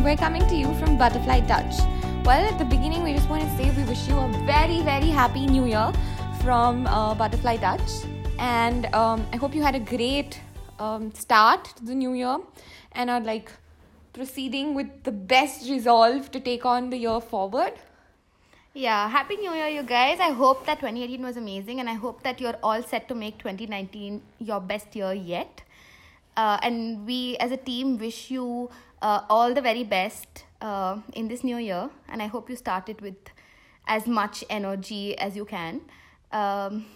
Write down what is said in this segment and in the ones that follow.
And we're coming to you from Butterfly Touch. Well, at the beginning, we just want to say we wish you a very, very happy new year from uh, Butterfly Touch. And um, I hope you had a great um, start to the new year and are like proceeding with the best resolve to take on the year forward. Yeah, happy new year, you guys. I hope that 2018 was amazing and I hope that you're all set to make 2019 your best year yet. Uh, and we as a team wish you uh, all the very best uh, in this new year. And I hope you start it with as much energy as you can. Um,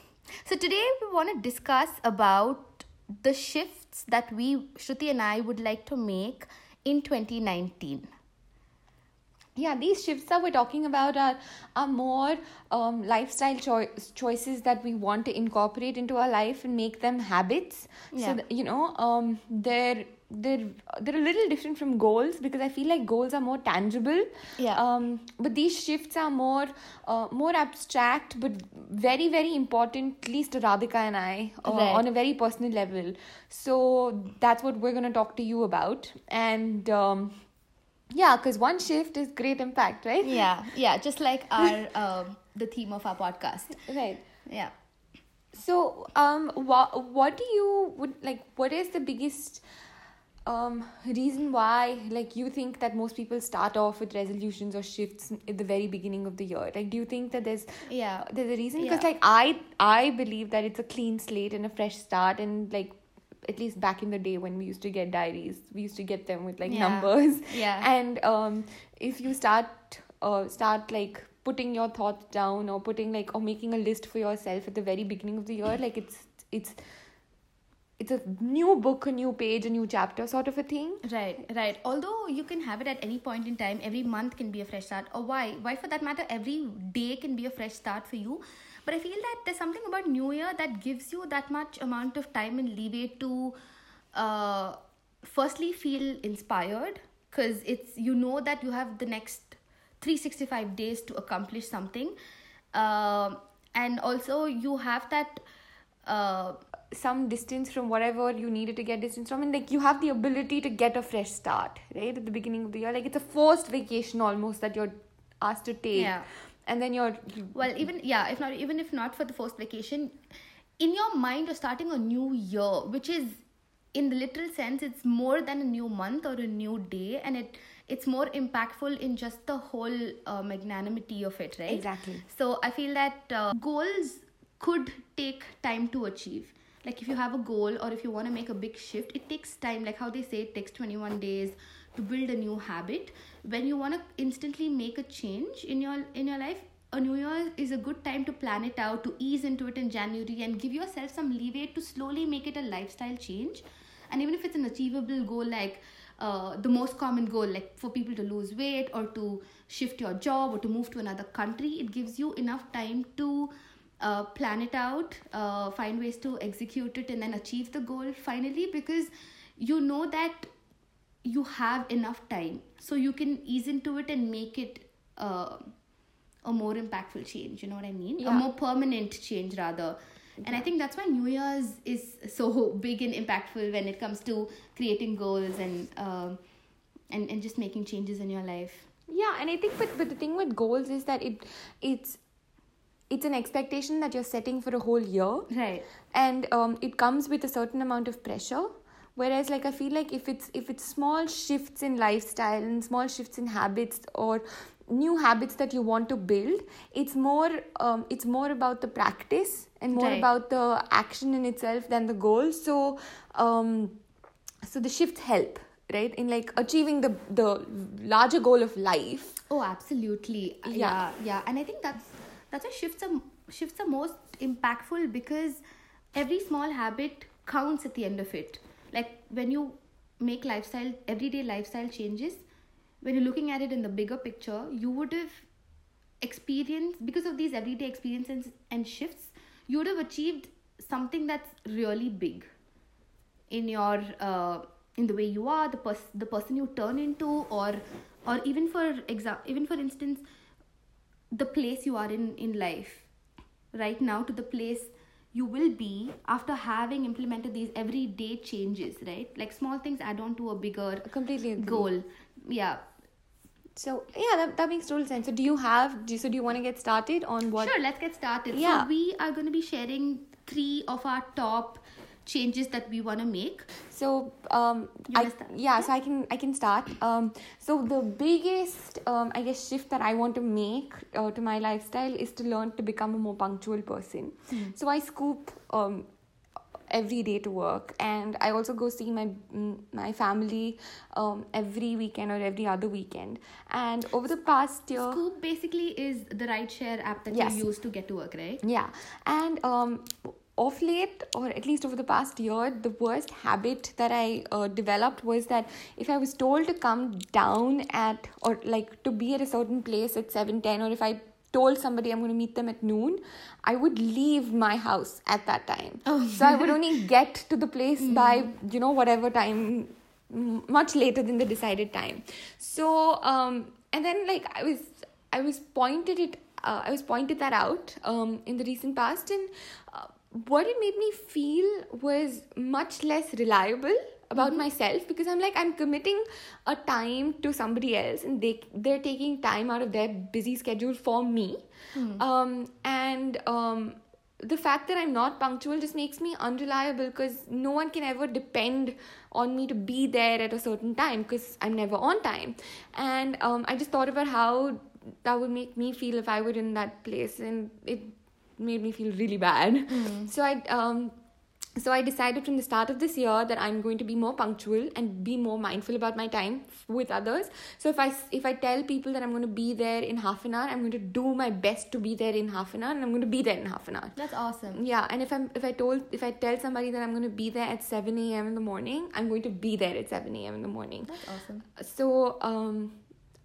so today we want to discuss about the shifts that we, Shruti and I, would like to make in 2019 yeah these shifts that we're talking about are are more um, lifestyle cho- choices that we want to incorporate into our life and make them habits yeah. so that, you know um, they're they're they're a little different from goals because I feel like goals are more tangible. Yeah. Um, but these shifts are more uh, more abstract, but very very important, at least to Radhika and I, uh, right. on a very personal level. So that's what we're gonna talk to you about, and um, yeah, because one shift is great impact, right? Yeah, yeah, just like our um, the theme of our podcast. Right. Yeah. So, um, what what do you would like? What is the biggest um reason why like you think that most people start off with resolutions or shifts at the very beginning of the year like do you think that there's yeah there's a reason because yeah. like i i believe that it's a clean slate and a fresh start and like at least back in the day when we used to get diaries we used to get them with like yeah. numbers. Yeah. And um if you start uh start like putting your thoughts down or putting like or making a list for yourself at the very beginning of the year like it's it's it's a new book a new page a new chapter sort of a thing. Right right. Although you can have it at any point in time every month can be a fresh start. Or why? Why for that matter every day can be a fresh start for you but i feel that there's something about new year that gives you that much amount of time and leeway to uh, firstly feel inspired because it's you know that you have the next 365 days to accomplish something. Uh, and also you have that uh, some distance from whatever you needed to get distance from. And like you have the ability to get a fresh start right at the beginning of the year. Like it's a forced vacation almost that you're asked to take. Yeah and then you're well even yeah if not even if not for the first vacation in your mind you're starting a new year which is in the literal sense it's more than a new month or a new day and it it's more impactful in just the whole uh, magnanimity of it right? Exactly. So i feel that uh, goals could take time to achieve. Like if you have a goal or if you want to make a big shift it takes time. Like how they say it takes 21 days to build a new habit. When you want to instantly make a change in your in your life a new year is a good time to plan it out to ease into it in january and give yourself some leeway to slowly make it a lifestyle change. And even if it's an achievable goal like uh, the most common goal like for people to lose weight or to shift your job or to move to another country it gives you enough time to uh, plan it out uh, find ways to execute it and then achieve the goal finally because you know that you have enough time. So you can ease into it and make it uh, a more impactful change you know what i mean? Yeah. a more permanent change rather. Yeah. and i think that's why new year's is so big and impactful when it comes to creating goals and um, and and just making changes in your life. Yeah and i think but, but the thing with goals is that it it's it's an expectation that you're setting for a whole year. Right. And um, it comes with a certain amount of pressure whereas like i feel like if it's if it's small shifts in lifestyle and small shifts in habits or new habits that you want to build it's more um, it's more about the practice and more Right. about the action in itself than the goal so um so the shifts help right in like achieving the the larger goal of life Oh, absolutely. Yeah. Yeah, yeah. And I think that's that's why shifts are shifts are most impactful because every small habit counts at the end of it. Like when you make lifestyle everyday lifestyle changes, when you're looking at it in the bigger picture, you would have experienced because of these everyday experiences and shifts, you would have achieved something that's really big in your uh, in the way you are the pers- the person you turn into or or even for exa- even for instance the place you are in in life. Right now to the place you will be after having implemented these everyday changes right like small things add on to a bigger completely goal yeah So yeah, that, that makes total sense. So do you have? Do, so do you want to get started on what? Sure, let's get started. Yeah. So we are going to be sharing three of our top changes that we want to make. So um, I, yeah, so I can I can start. Um, so the biggest um, I guess shift that I want to make uh, to my lifestyle is to learn to become a more punctual person. So I scoop um, every day to work, and I also go see my mm, my family um, every weekend or every other weekend. And over the past year, Scoop basically is the rideshare app that Yes. you use to get to work, right? Yeah, and um, of late, or at least over the past year, the worst habit that I uh, developed was that if I was told to come down at or like to be at a certain place at seven ten, or if I told somebody I'm going to meet them at noon, I would leave my house at that time. Oh. So I would only get to the place by you know whatever time much later than the decided time so um and then like i was i was pointed it uh, i was pointed that out um in the recent past and uh, what it made me feel was much less reliable about myself because i'm like i'm committing a time to somebody else and they they're taking time out of their busy schedule for me. Um and um the fact that I'm not punctual just makes me unreliable because no one can ever depend on me to be there at a certain time because I'm never on time. And um, I just thought about how that would make me feel if I were in that place, and it made me feel really bad. So I um, so I decided from the start of this year that I'm going to be more punctual and be more mindful about my time with others. So if I if I tell people that I'm going to be there in half an hour, I'm going to do my best to be there in half an hour, and I'm going to be there in half an hour. That's awesome. Yeah, and if I'm if I told if I tell somebody that I'm going to be there at seven a.m. in the morning, I'm going to be there at seven a.m. in the morning. That's awesome. So um,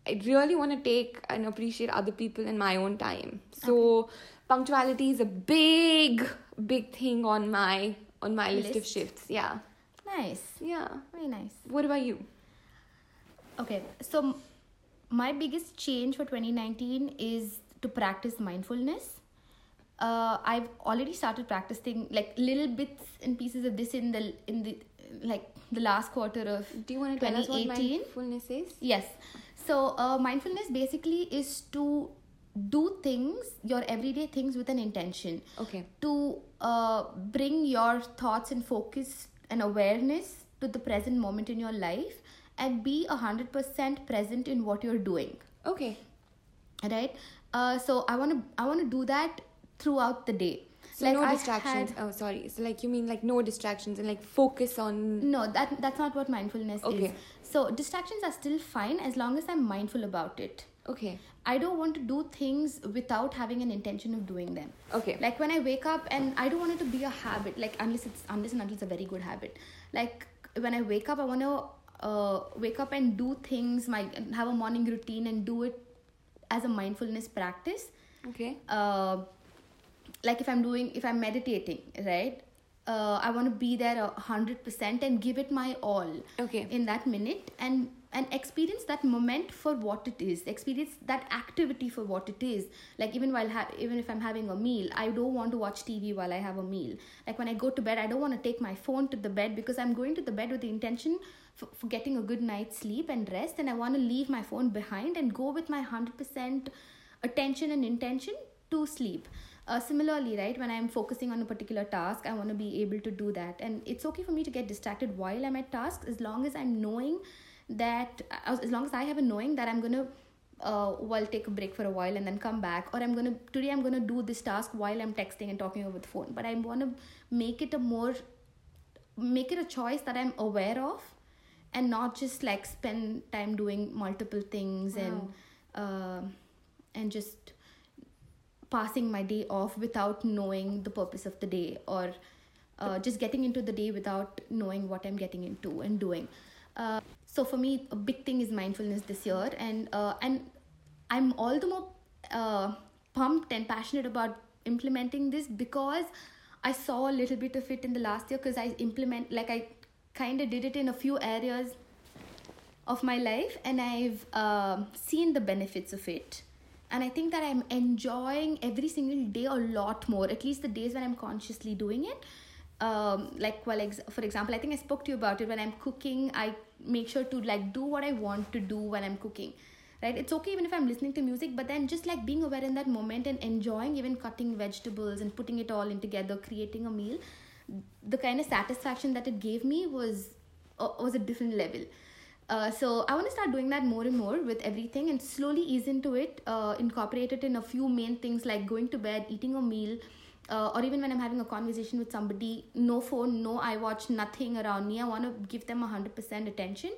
I really want to take and appreciate other people in my own time. So punctuality is a big big thing on my on my list, of shifts. Yeah, Nice. yeah. Very nice. What about you? Okay, so my biggest change for 2019 is to practice mindfulness. Uh, I've already started practicing like little bits and pieces of this in the in the like the last quarter of Do you want to tell us what 2018? mindfulness is? Yes. So, uh, mindfulness basically is to do things, your everyday things with an intention. Okay. To uh, bring your thoughts and focus and awareness to the present moment in your life and be 100% present in what you're doing. Okay. Right? Uh, so, I want to I want to do that throughout the day. So no I distractions. had- oh, sorry. So like you mean like no distractions and like focus on. no, that that's not what mindfulness Okay. is. So distractions are still fine as long as I'm mindful about it. Okay. I don't want to do things without having an intention of doing them. Okay. Like when I wake up and I don't want it to be a habit, like unless it's unless and until it's a very good habit. Like when I wake up, I want to uh, wake up and do things, my have a morning routine and do it as a mindfulness practice. Okay. Uh, like if I'm doing, if I'm meditating, right? Uh, I want to be there a hundred percent and give it my all Okay. in that minute and and experience that moment for what it is experience that activity for what it is. Like even while ha- even if i'm having a meal i don't want to watch tv while i have a meal. Like when i go to bed i don't want to take my phone to the bed because i'm going to the bed with the intention for, for getting a good night's sleep and rest and i want to leave my phone behind and go with my 100% attention and intention to sleep. Uh, similarly right when i'm focusing on a particular task i want to be able to do that. And it's okay for me to get distracted while i'm at tasks as long as i'm knowing that as long as i have a knowing that i'm gonna uh, well take a break for a while and then come back or i'm gonna today i'm gonna do this task while i'm texting and talking over the phone but i want to make it a more make it a choice that i'm aware of and not just like spend time doing multiple things and uh, and just passing my day off without knowing the purpose of the day or uh, just getting into the day without knowing what I'm getting into and doing. Uh, so for me, a big thing is mindfulness this year, and uh, and I'm all the more uh, pumped and passionate about implementing this because I saw a little bit of it in the last year because I implement like I kind of did it in a few areas of my life and I've um seen the benefits of it and I think that I'm enjoying every single day a lot more. At least the days when I'm consciously doing it. Um, like well, ex- for example, I think I spoke to you about it. When I'm cooking, I make sure to like do what I want to do when I'm cooking. Right? It's okay even if I'm listening to music, but then just like being aware in that moment and enjoying even cutting vegetables and putting it all in together, creating a meal. The kind of satisfaction that it gave me was uh, was a different level. Uh, so I want to start doing that more and more with everything and slowly ease into it, uh, incorporate it in a few main things like going to bed, eating a meal, uh, or even when I'm having a conversation with somebody, no phone, no iWatch, nothing around me. I want to give them 100% attention.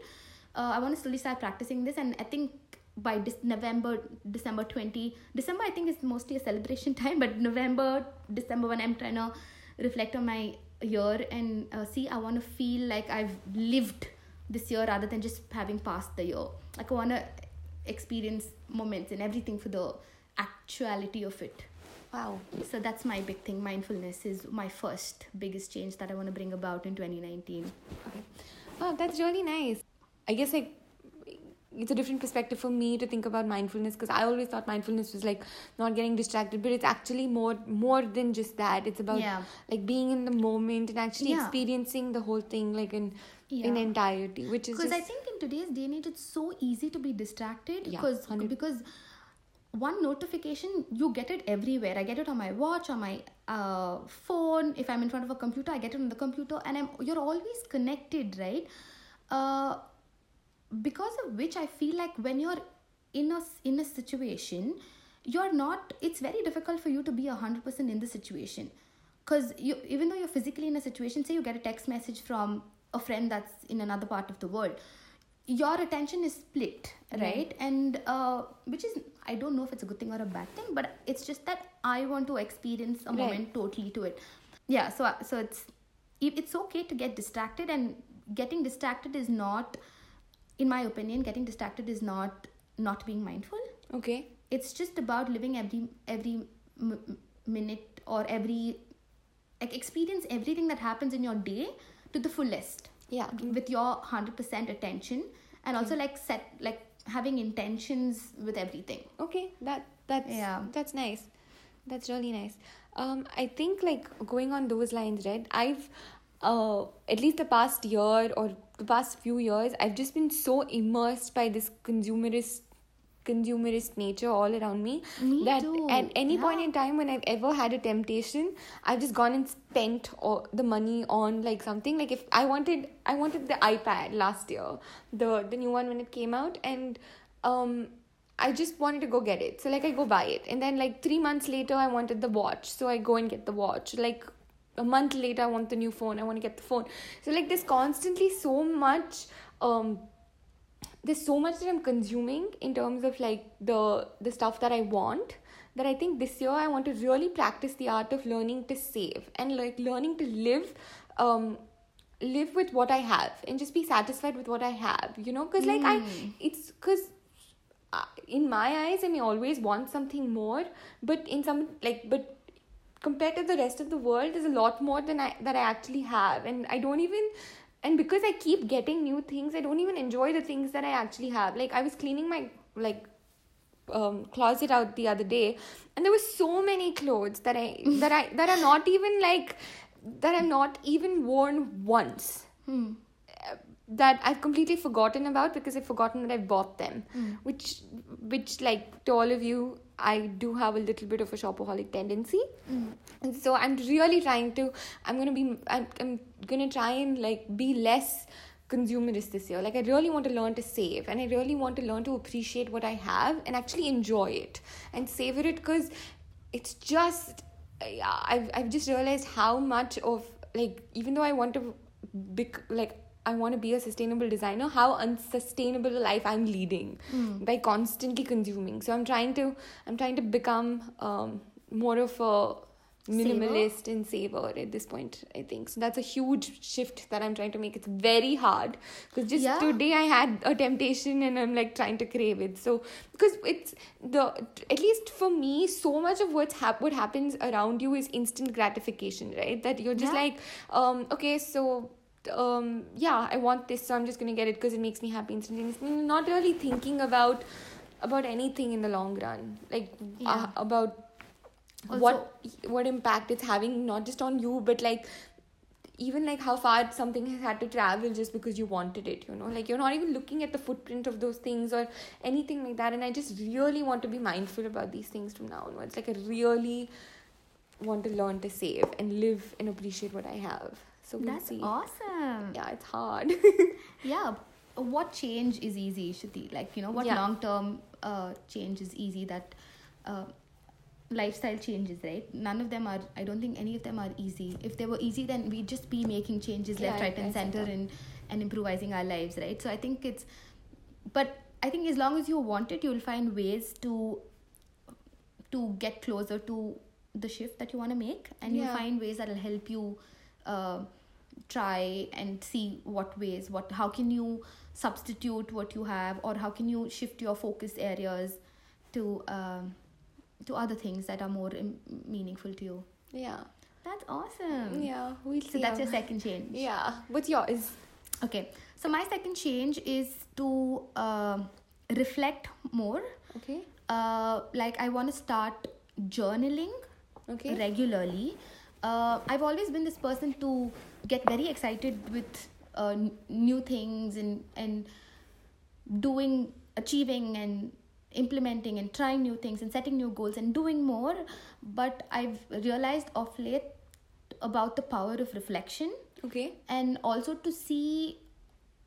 Uh, I want to slowly start practicing this, and I think by this November, December 20, December I think is mostly a celebration time, but November, December when I'm trying to reflect on my year and uh, see, I want to feel like I've lived this year rather than just having passed the year. Like I want to experience moments and everything for the actuality of it. Wow. So that's my big thing. Mindfulness is my first biggest change that I want to bring about in 2019. Okay. Oh, that's really nice. I guess like it's a different perspective for me to think about mindfulness because I always thought mindfulness was like not getting distracted, but it's actually more more than just that. It's about Yeah. like being in the moment and actually Yeah. experiencing the whole thing like in in entirety, which is Because I think in today's day and age, it's so easy to be distracted. Because 100. because one notification you get it everywhere. I get it on my watch, on my uh, phone. If I'm in front of a computer, I get it on the computer, and I'm you're always connected, right? Uh, because of which I feel like when you're in a in a situation, you're not. It's very difficult for you to be hundred percent in the situation, because you even though you're physically in a situation, say you get a text message from a friend that's in another part of the world, your attention is split, right? And uh, which is I don't know if it's a good thing or a bad thing, but it's just that I want to experience a Right. moment totally to it. Yeah, so so it's it's okay to get distracted and getting distracted is not in my opinion getting distracted is not not being mindful okay. it's just about living every every m- minute or every like experience everything that happens in your day to the fullest Yeah. with your 100% attention and also like set like having intentions with everything Okay, that that's Yeah. that's nice. That's really nice. Um, I think like going on those lines, right? I've uh at least the past year or the past few years, I've just been so immersed by this consumerist consumerist nature all around me, Me that too, at any point in time when I've ever had a temptation, I've just gone and spent all the money on like something. Like if I wanted, I wanted the iPad last year, the the new one when it came out, and um, I just wanted to go get it. So like I go buy it, and then like three months later, I wanted the watch, so I go and get the watch. Like a month later, I want the new phone. I want to get the phone. So like there's constantly so much um there's so much that I'm consuming in terms of like the the stuff that I want that I think this year I want to really practice the art of learning to save and like learning to live um live with what I have and just be satisfied with what I have you know? Because like I it's because uh, in my eyes I may always want something more but in some like but compared to the rest of the world there's a lot more than I that I actually have and I don't even and because I keep getting new things I don't even enjoy the things that I actually have like I was cleaning my like um, closet out the other day and there were so many clothes that I that I that are not even like that I'm not even worn once hmm. That I've completely forgotten about because I've forgotten that I bought them. Mm. Which, which like to all of you, I do have a little bit of a shopaholic tendency, Mm. and so I'm really trying to. I'm gonna be. I'm, I'm gonna try and like be less consumerist this year. Like I really want to learn to save, and I really want to learn to appreciate what I have and actually enjoy it and savor it because it's just. Yeah, I've I've just realized how much of like even though I want to bec- like I want to be a sustainable designer, how unsustainable a life I'm leading Mm. by constantly consuming. So I'm trying to I'm trying to become um, more of a minimalist and saver at this point i think so that's a huge shift that i'm trying to make it's very hard because just Yeah. today i had a temptation and i'm like trying to crave it so because it's the at least for me so much of what's hap- what happens around you is instant gratification right that you're just Yeah. like um okay so um yeah i want this so i'm just gonna get it because it makes me happy instantaneously not really thinking about about anything in the long run. Like Yeah. uh, about Also- what what impact it's having not just on you but like even like how far something has had to travel just because you wanted it you know? Like you're not even looking at the footprint of those things or anything like that and i just really want to be mindful about these things from now onwards. Like i really want to learn to save and live and appreciate what i have so we'll That's see. awesome. yeah it's hard Yeah. What change is easy, Shruti? Like, you know, what Yeah. long term uh, change is easy that uh, lifestyle changes, right? None of them are, I don't think any of them are easy. If they were easy, then we'd just be making changes Yeah, left, right, and center and, and improvising our lives, right? So I think it's, but I think as long as you want it, you'll find ways to to get closer to the shift that you want to make and Yeah. you'll find ways that'll help you uh, try and see what ways what how can you substitute what you have or how can you shift your focus areas to um, to other things that are more Im- meaningful to you? Yeah. That's awesome. Yeah we'll so that's your second change. Yeah what's yours? Okay so my second change is to um reflect more. Okay. Uh, like i want to start journaling okay. regularly. Uh, I've always been this person to get very excited with uh, new things and and doing, achieving and implementing and trying new things and setting new goals and doing more. But I've realized of late about the power of reflection okay and also to see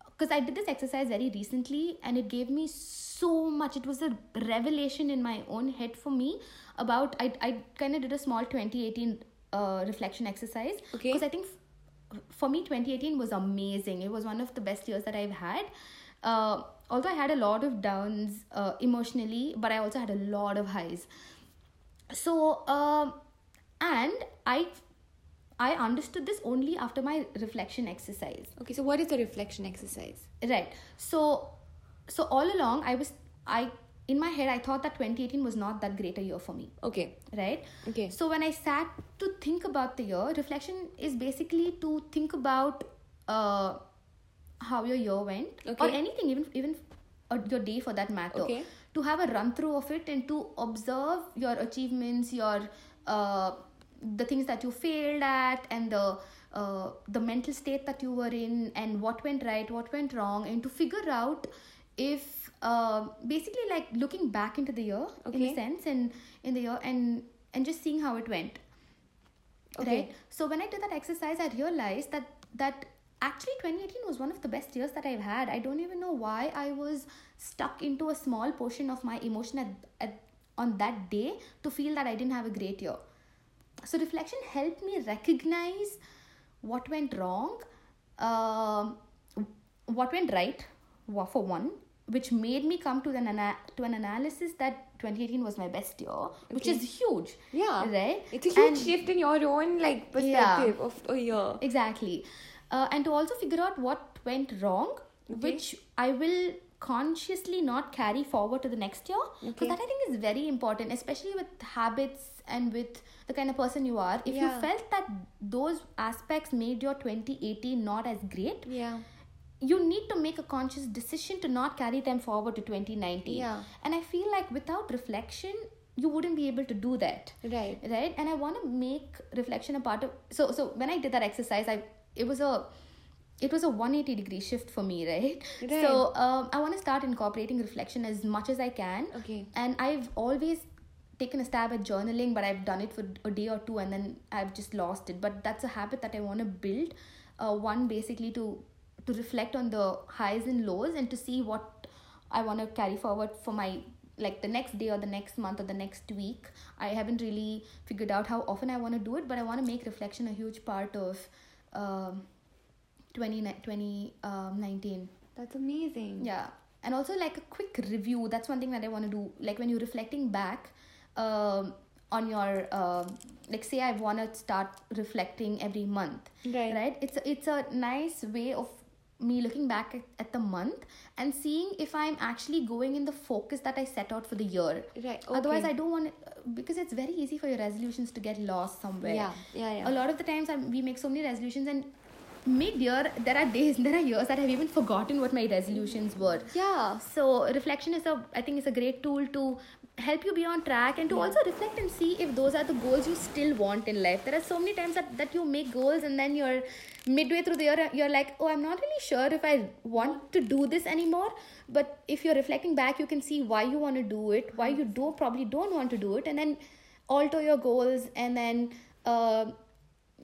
because I did this exercise very recently and it gave me so much. It was a revelation in my own head for me about I I kind of did a small 2018 uh, reflection exercise Okay. because I think for me 2018 was amazing. It was one of the best years that I've had. Uh, although I had a lot of downs uh, emotionally, but I also had a lot of highs. So um, and I I understood this only after my reflection exercise. okay so what is the reflection exercise Right. So so all along I was I in my head I thought that 2018 was not that great a year for me. okay Right? okay So when I sat to think about the year, reflection is basically to think about uh how your year went or anything, even even uh, your day for that matter. Okay. To have a run through of it and to observe your achievements, your uh the things that you failed at and the uh, the mental state that you were in and what went right what went wrong and to figure out if uh, basically like looking back into the year in a sense and in the year and and just seeing how it went Okay. right? So when i did that exercise i realized that that actually 2018 was one of the best years that i've had. I don't even know why i was stuck into a small portion of my emotion at, at on that day to feel that i didn't have a great year. So reflection helped me recognize what went wrong um, what went right for one which made me come to an ana- to an analysis that 2018 was my best year which is huge yeah. right? It's a huge And- shift in your own like Yeah. perspective of a year. Exactly. Uh, and to also figure out what went wrong Okay. which i will consciously not carry forward to the next year because Okay. that i think is very important especially with habits and with the kind of person you are. If you felt that those aspects made your 2018 not as great yeah you need to make a conscious decision to not carry them forward to 2019 Yeah. and i feel like without reflection you wouldn't be able to do that. Right. Right? And i want to make reflection a part of so so when i did that exercise i it was a it was a 180 degree shift for me right, Right. so um, i want to start incorporating reflection as much as i can. Okay. and i've always taken a stab at journaling but i've done it for a day or two and then i've just lost it. But that's a habit that i want to build uh, one basically to to reflect on the highs and lows and to see what i want to carry forward for my like the next day or the next month or the next week. I haven't really figured out how often i want to do it but i want to make reflection a huge part of um 20, 2019 that's amazing. Yeah. And also like a quick review. That's one thing that i want to do. Like when you're reflecting back um, on your um, like say i want to start reflecting every month Right. right? It's a, it's a nice way of me looking back at, at the month and seeing if i'm actually going in the focus that i set out for the year right Okay. otherwise i don't want it, because it's very easy for your resolutions to get lost somewhere yeah yeah yeah a lot of the times i we make so many resolutions and mid year, there are days, there are years that I've even forgotten what my resolutions were. Yeah. So reflection is a, I think, is a great tool to help you be on track and to also reflect and see if those are the goals you still want in life. There are so many times that, that you make goals and then you're midway through the year, you're like, oh, I'm not really sure if I want to do this anymore. But if you're reflecting back, you can see why you want to do it, why you do probably don't want to do it, and then alter your goals and then. Uh,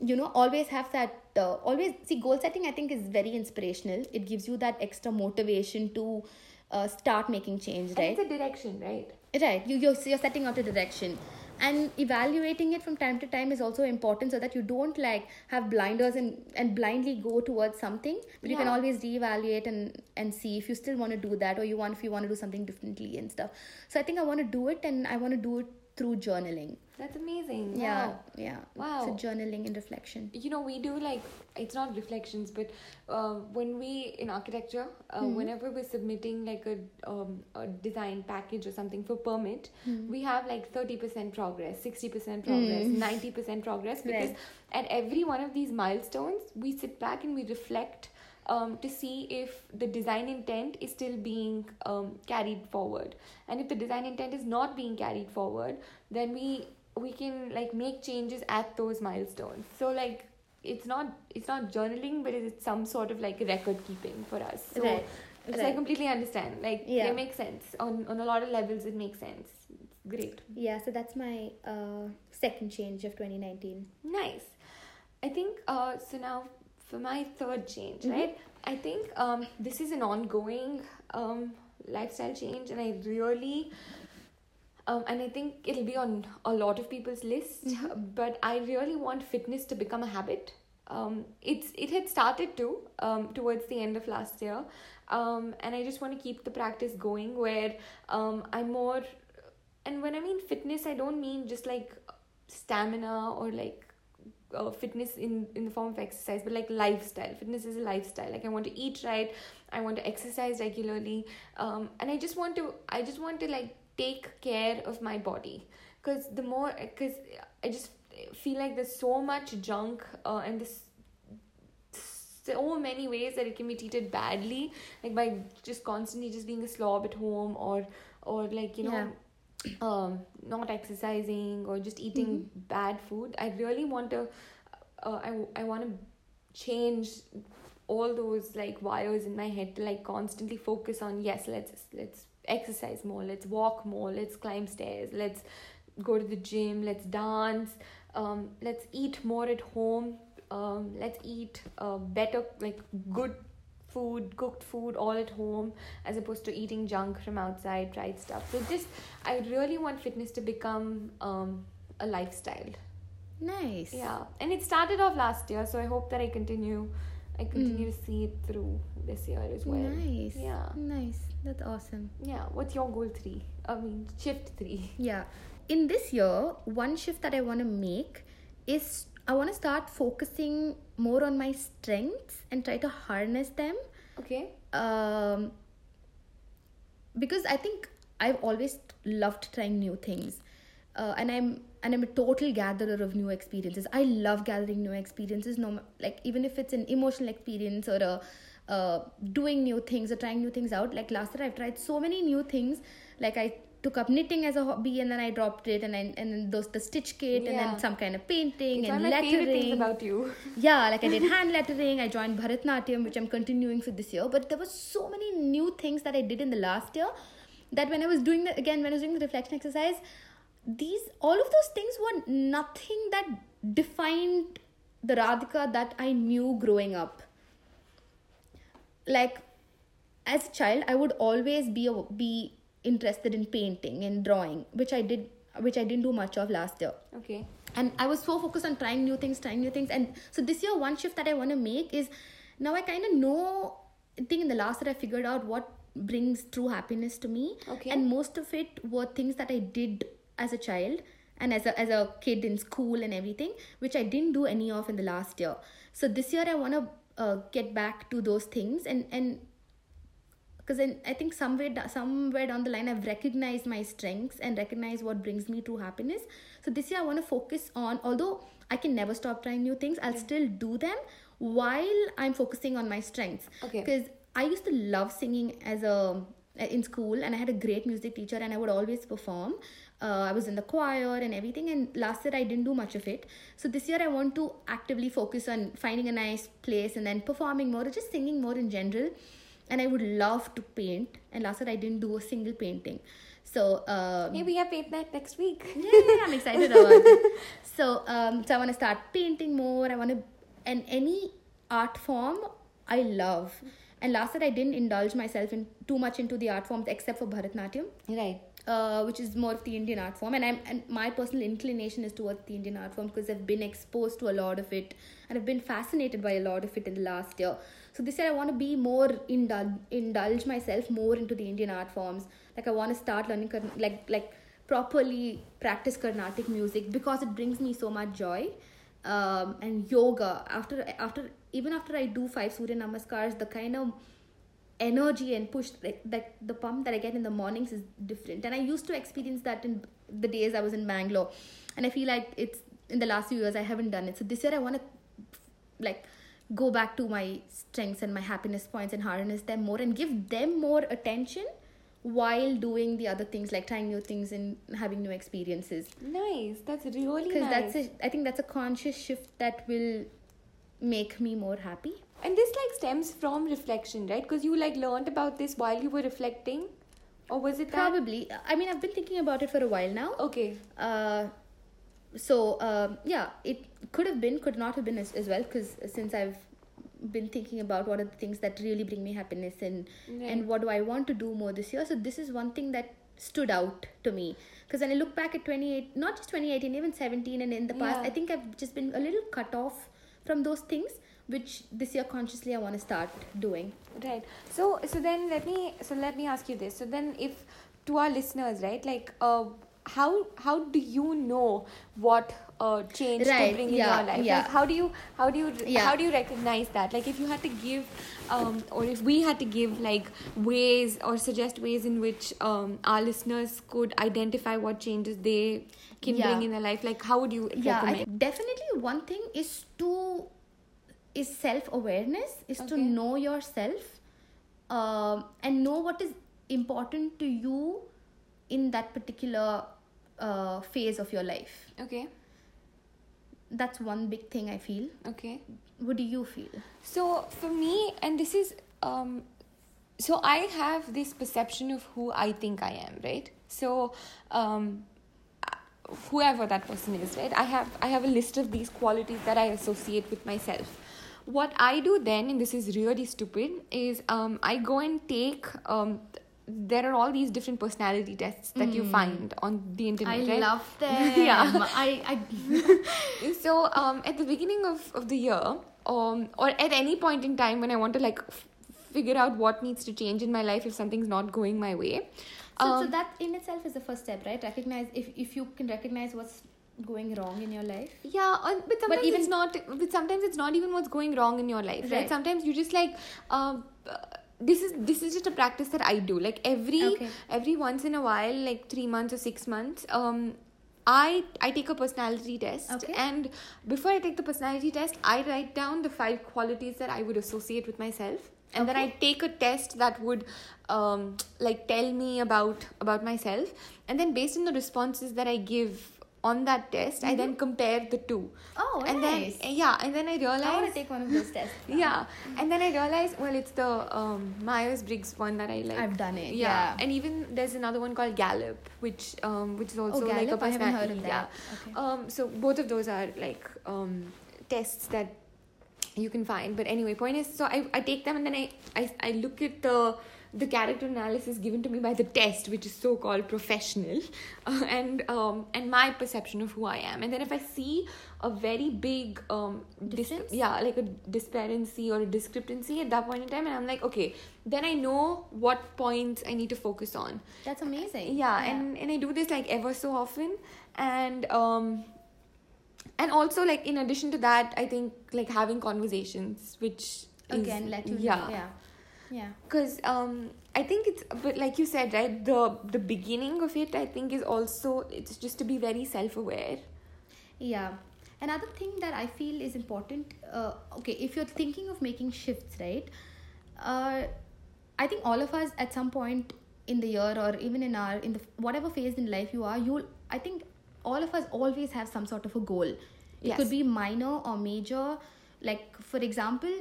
you know always have that uh, always see goal setting i think is very inspirational it gives you that extra motivation to uh, start making change right And it's a direction, right? right you you're, you're setting out a direction and evaluating it from time to time is also important so that you don't like have blinders and and blindly go towards something but you can Yeah. always reevaluate and and see if you still want to do that or you want if you want to do something differently and stuff so i think i want to do it and i want to do it through journaling That's amazing. yeah Wow. yeah Wow. so journaling and reflection you know we do like it's not reflections but uh, when we in architecture uh, whenever we're submitting like a, um, a design package or something for permit we have like 30% progress 60% progress 90% progress because Right. at every one of these milestones we sit back and we reflect um, to see if the design intent is still being um, carried forward. And if the design intent is not being carried forward then we we can like make changes at those milestones. So like it's not it's not journaling but it's some sort of like record keeping for us. So Right, so I completely understand. Like Yeah. they make sense. On on a lot of levels it makes sense. It's great. Yeah so that's my uh, second change of 2019 Nice. I think uh, so. Now for my third change, Mhm. right? I think um, this is an ongoing um, lifestyle change, and I really. Um, and I think it'll be on a lot of people's list, but I really want fitness to become a habit. Um, it's it had started to um, towards the end of last year, um, and I just want to keep the practice going. Where um, I'm more, and when I mean fitness, I don't mean just like stamina or like uh, fitness in in the form of exercise but like lifestyle. Fitness is a lifestyle. Like i want to eat right. I want to exercise regularly. Um and i just want to i just want to like take care of my body. Because the more because i just feel like there's so much junk uh, and this so many ways that it can be treated badly. Like by just constantly just being a slob at home or or like you know um not exercising or just eating bad food i really want to uh, i i want to change all those like wires in my head to like constantly focus on yes let's let's exercise more let's walk more let's climb stairs let's go to the gym let's dance um let's eat more at home um let's eat uh, better like good food cooked food all at home as opposed to eating junk from outside fried stuff. So just i really want fitness to become um a lifestyle. Nice. Yeah. And it started off last year so i hope that i continue i continue to see it through this year as well. Nice. Yeah. Nice. That's awesome. Yeah. What's your goal three? I mean shift three. Yeah. In this year, one shift that I want to make is I want to start focusing more on my strengths and try to harness them. okay Um, because I think I've always loved trying new things. Uh, and I'm and I'm a total gatherer of new experiences. I love gathering new experiences. No, like even if it's an emotional experience or a uh, doing new things or trying new things out. Like last year, I've tried so many new things. Like I took up knitting as a hobby and then I dropped it, and then and then those the stitch kit and then some kind of painting it's and my favorite things lettering. about you Yeah, like I did hand lettering, I joined Bharatnatyam, which I'm continuing for this year. But there were so many new things that I did in the last year that when I was doing the again, when I was doing the reflection exercise, these all of those things were nothing that defined the Radhika that I knew growing up. Like as a child, I would always be a, be interested in painting and drawing, which I did which I didn't do much of last year. Okay. And i was so focused on trying new things trying new things. And so this year one shift that i want to make is now i kind of know i think in the last year i figured out what brings true happiness to me. Okay. and most of it were things that i did as a child and as a, as a kid in school and everything which i didn't do any of in the last year. So this year i want to uh, get back to those things and and because I think somewhere somewhere down the line I've recognized my strengths and recognized what brings me true happiness. So this year I want to focus on although I can never stop trying new things, I'll still do them while I'm focusing on my strengths. Okay. Because I used to love singing as a in school, and I had a great music teacher, and I would always perform. Uh, I was in the choir and everything, and last year I didn't do much of it. So this year I want to actively focus on finding a nice place and then performing more, or just singing more in general. And I would love to paint, and last year I didn't do a single painting. So um, Maybe we have paint night next week. yeah, I'm excited about it. So, um, so I want to start painting more. I want to, and any art form I love. And last year I didn't indulge myself in too much into the art forms except for Bharatnatyam, Right. Uh, which is more of the Indian art form. And I'm and my personal inclination is towards the Indian art form because I've been exposed to a lot of it, and I've been fascinated by a lot of it in the last year. So this year I want to be more indul- indulge myself more into the Indian art forms. Like I want to start learning like like properly practice Carnatic music because it brings me so much joy. Um, and yoga after after even after I do five Surya Namaskars, the kind of energy and push like that the pump that I get in the mornings is different. And I used to experience that in the days I was in Bangalore, and I feel like it's in the last few years I haven't done it. So this year I want to like go back to my strengths and my happiness points and harness them more and give them more attention while doing the other things like trying new things and having new experiences Nice. That's really because nice. that's a, i think that's a conscious shift that will make me more happy And this like stems from reflection, right? Because you like learned about this while you were reflecting, or was it that? probably i mean i've been thinking about it for a while now Okay. uh, so um, yeah it could have been could not have been as, as well because since i've been thinking about what are the things that really bring me happiness and Right. and what do i want to do more this year so this is one thing that stood out to me because when i look back at 28 not just 2018 even 17 and in the past Yeah. i think i've just been a little cut off from those things which this year consciously i want to start doing Right. So so then let me so let me ask you this. So then if to our listeners, right, like uh how how do you know what uh change to Right, bring in your life? yeah. Like how do you how do you Yeah. how do you recognize that? Like if you had to give um or if we had to give like ways or suggest ways in which um our listeners could identify what changes they can Yeah. bring in their life, like how would you yeah recommend? definitely one thing is to is self awareness is to know yourself um, and know what is important to you in that particular uh, phase of your life Okay. that's one big thing i feel Okay. what do you feel So for me, and this is um, so I have this perception of who I think I am, right? So um, whoever that person is, right? I have I have a list of these qualities that I associate with myself. What I do then, and this is really stupid, is um, I go and take. Um, there are all these different personality tests that you find on the internet. i right? love them Yeah. i i so um, at the beginning of, of the year um, or at any point in time when i want to like f- figure out what needs to change in my life if something's not going my way so, so um, that in itself is the first step right recognize if if you can recognize what's going wrong in your life yeah but sometimes even- it's not but sometimes it's not even what's going wrong in your life right, Right. sometimes you just like um, uh, this is this is just a practice that i do like every Okay. every once in a while like 3 months or 6 months um I I take a personality test Okay. and before I take the personality test I write down the five qualities that I would associate with myself and then I take a test that would um like tell me about about myself and then based on the responses that I give on that test I then compare the two oh and nice then yeah and then I realize i want to take one of those tests now. yeah and then i realized well it's the um, myers-briggs one that i like I've done it, yeah. yeah. and even there's another one called gallup which um, which is also like a Gallup? I haven't heard of that. Okay. um, so both of those are like um, tests that you can find. But anyway point is so i, I take them and then I, I i look at the the character analysis given to me by the test which is so called professional uh, and um and my perception of who i am. And then if i see a very big um dis- yeah like a discrepancy or a discrepancy at that point in time and i'm like okay then i know what points i need to focus on. That's amazing. yeah, and and i do this like ever so often. And um and also like in addition to that i think like having conversations which is, again let you yeah know. Yeah. Yeah. because um i think it's but like you said right the the beginning of it i think is also it's just to be very self-aware Yeah. another thing that i feel is important uh, okay if you're thinking of making shifts right uh, i think all of us at some point in the year or even in our in the whatever phase in life you are you'll i think all of us always have some sort of a goal it Yes. could be minor or major like for example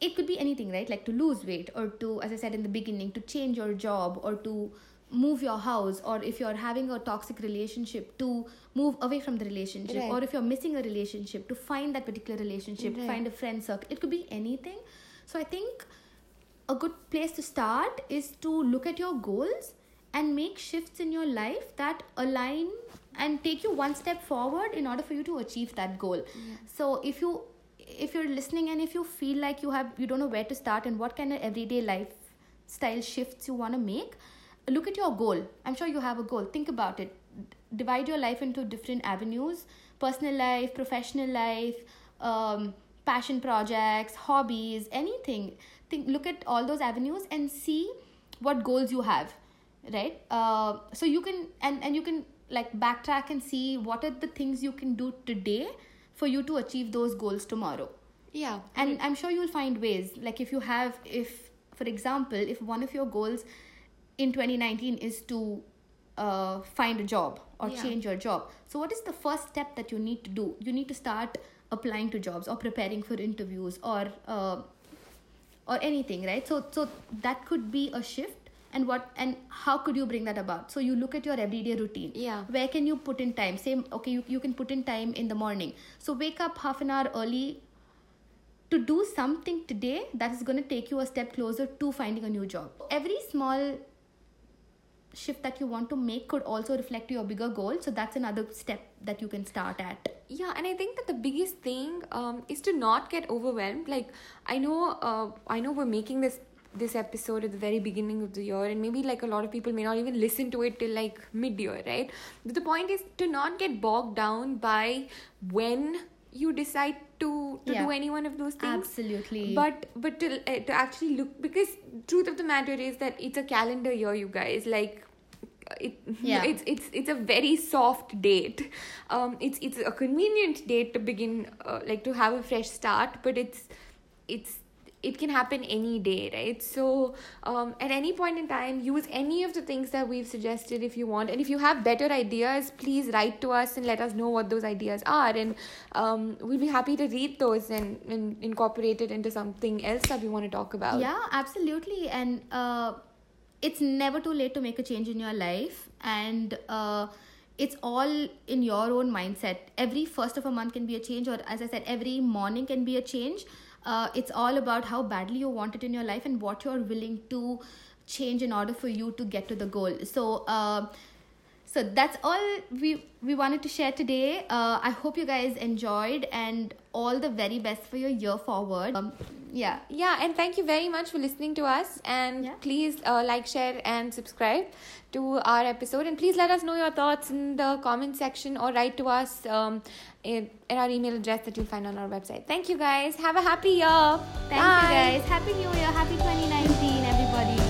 it could be anything right like to lose weight or to as i said in the beginning to change your job or to move your house or if you're having a toxic relationship to move away from the relationship Right. or if you're missing a relationship to find that particular relationship Right. find a friend circle it could be anything so i think a good place to start is to look at your goals and make shifts in your life that align and take you one step forward in order for you to achieve that goal. So if you if you're listening and if you feel like you have you don't know where to start and what kind of everyday lifestyle shifts you want to make look at your goal. I'm sure you have a goal. Think about it. D- divide your life into different avenues. Personal life professional life um, passion projects hobbies anything. Think look at all those avenues and see what goals you have right? Uh, so you can and and you can like backtrack and see what are the things you can do today for you to achieve those goals tomorrow. Yeah. and i'm sure you'll find ways. Like if you have if for example if one of your goals in 2019 is to uh, find a job or Yeah. change your job so what is the first step that you need to do? You need to start applying to jobs or preparing for interviews or uh, or anything right? So so that could be a shift and what and how could you bring that about? So you look at your everyday routine. Yeah. where can you put in time? Say okay you, you can put in time in the morning. So wake up half an hour early to do something today that is going to take you a step closer to finding a new job. Every small shift that you want to make could also reflect your bigger goal. So that's another step that you can start at. Yeah and i think that the biggest thing um, is to not get overwhelmed. Like i know uh, i know we're making this this episode at the very beginning of the year and maybe like a lot of people may not even listen to it till like mid-year right? But the point is to not get bogged down by when you decide to to Yeah. do any one of those things. Absolutely. But but to, uh, to actually look because truth of the matter is that it's a calendar year you guys. Like it, Yeah. it's it's it's a very soft date. Um it's it's a convenient date to begin uh, like to have a fresh start but it's it's it can happen any day right so um, at any point in time use any of the things that we've suggested if you want and if you have better ideas please write to us and let us know what those ideas are and um, we'll be happy to read those and, and incorporate it into something else that we want to talk about Yeah, absolutely. And uh, it's never too late to make a change in your life. And uh, it's all in your own mindset. Every first of a month can be a change, or as I said, every morning can be a change. Uh, it's all about how badly you want it in your life and what you're willing to change in order for you to get to the goal. So, uh, so that's all we we wanted to share today uh, i hope you guys enjoyed and all the very best for your year forward um, yeah yeah and thank you very much for listening to us and Yeah. please uh, like share and subscribe to our episode and please let us know your thoughts in the comment section or write to us um, in, in our email address that you'll find on our website thank you guys have a happy year Thank Bye. you guys. Happy New Year. Happy 2019.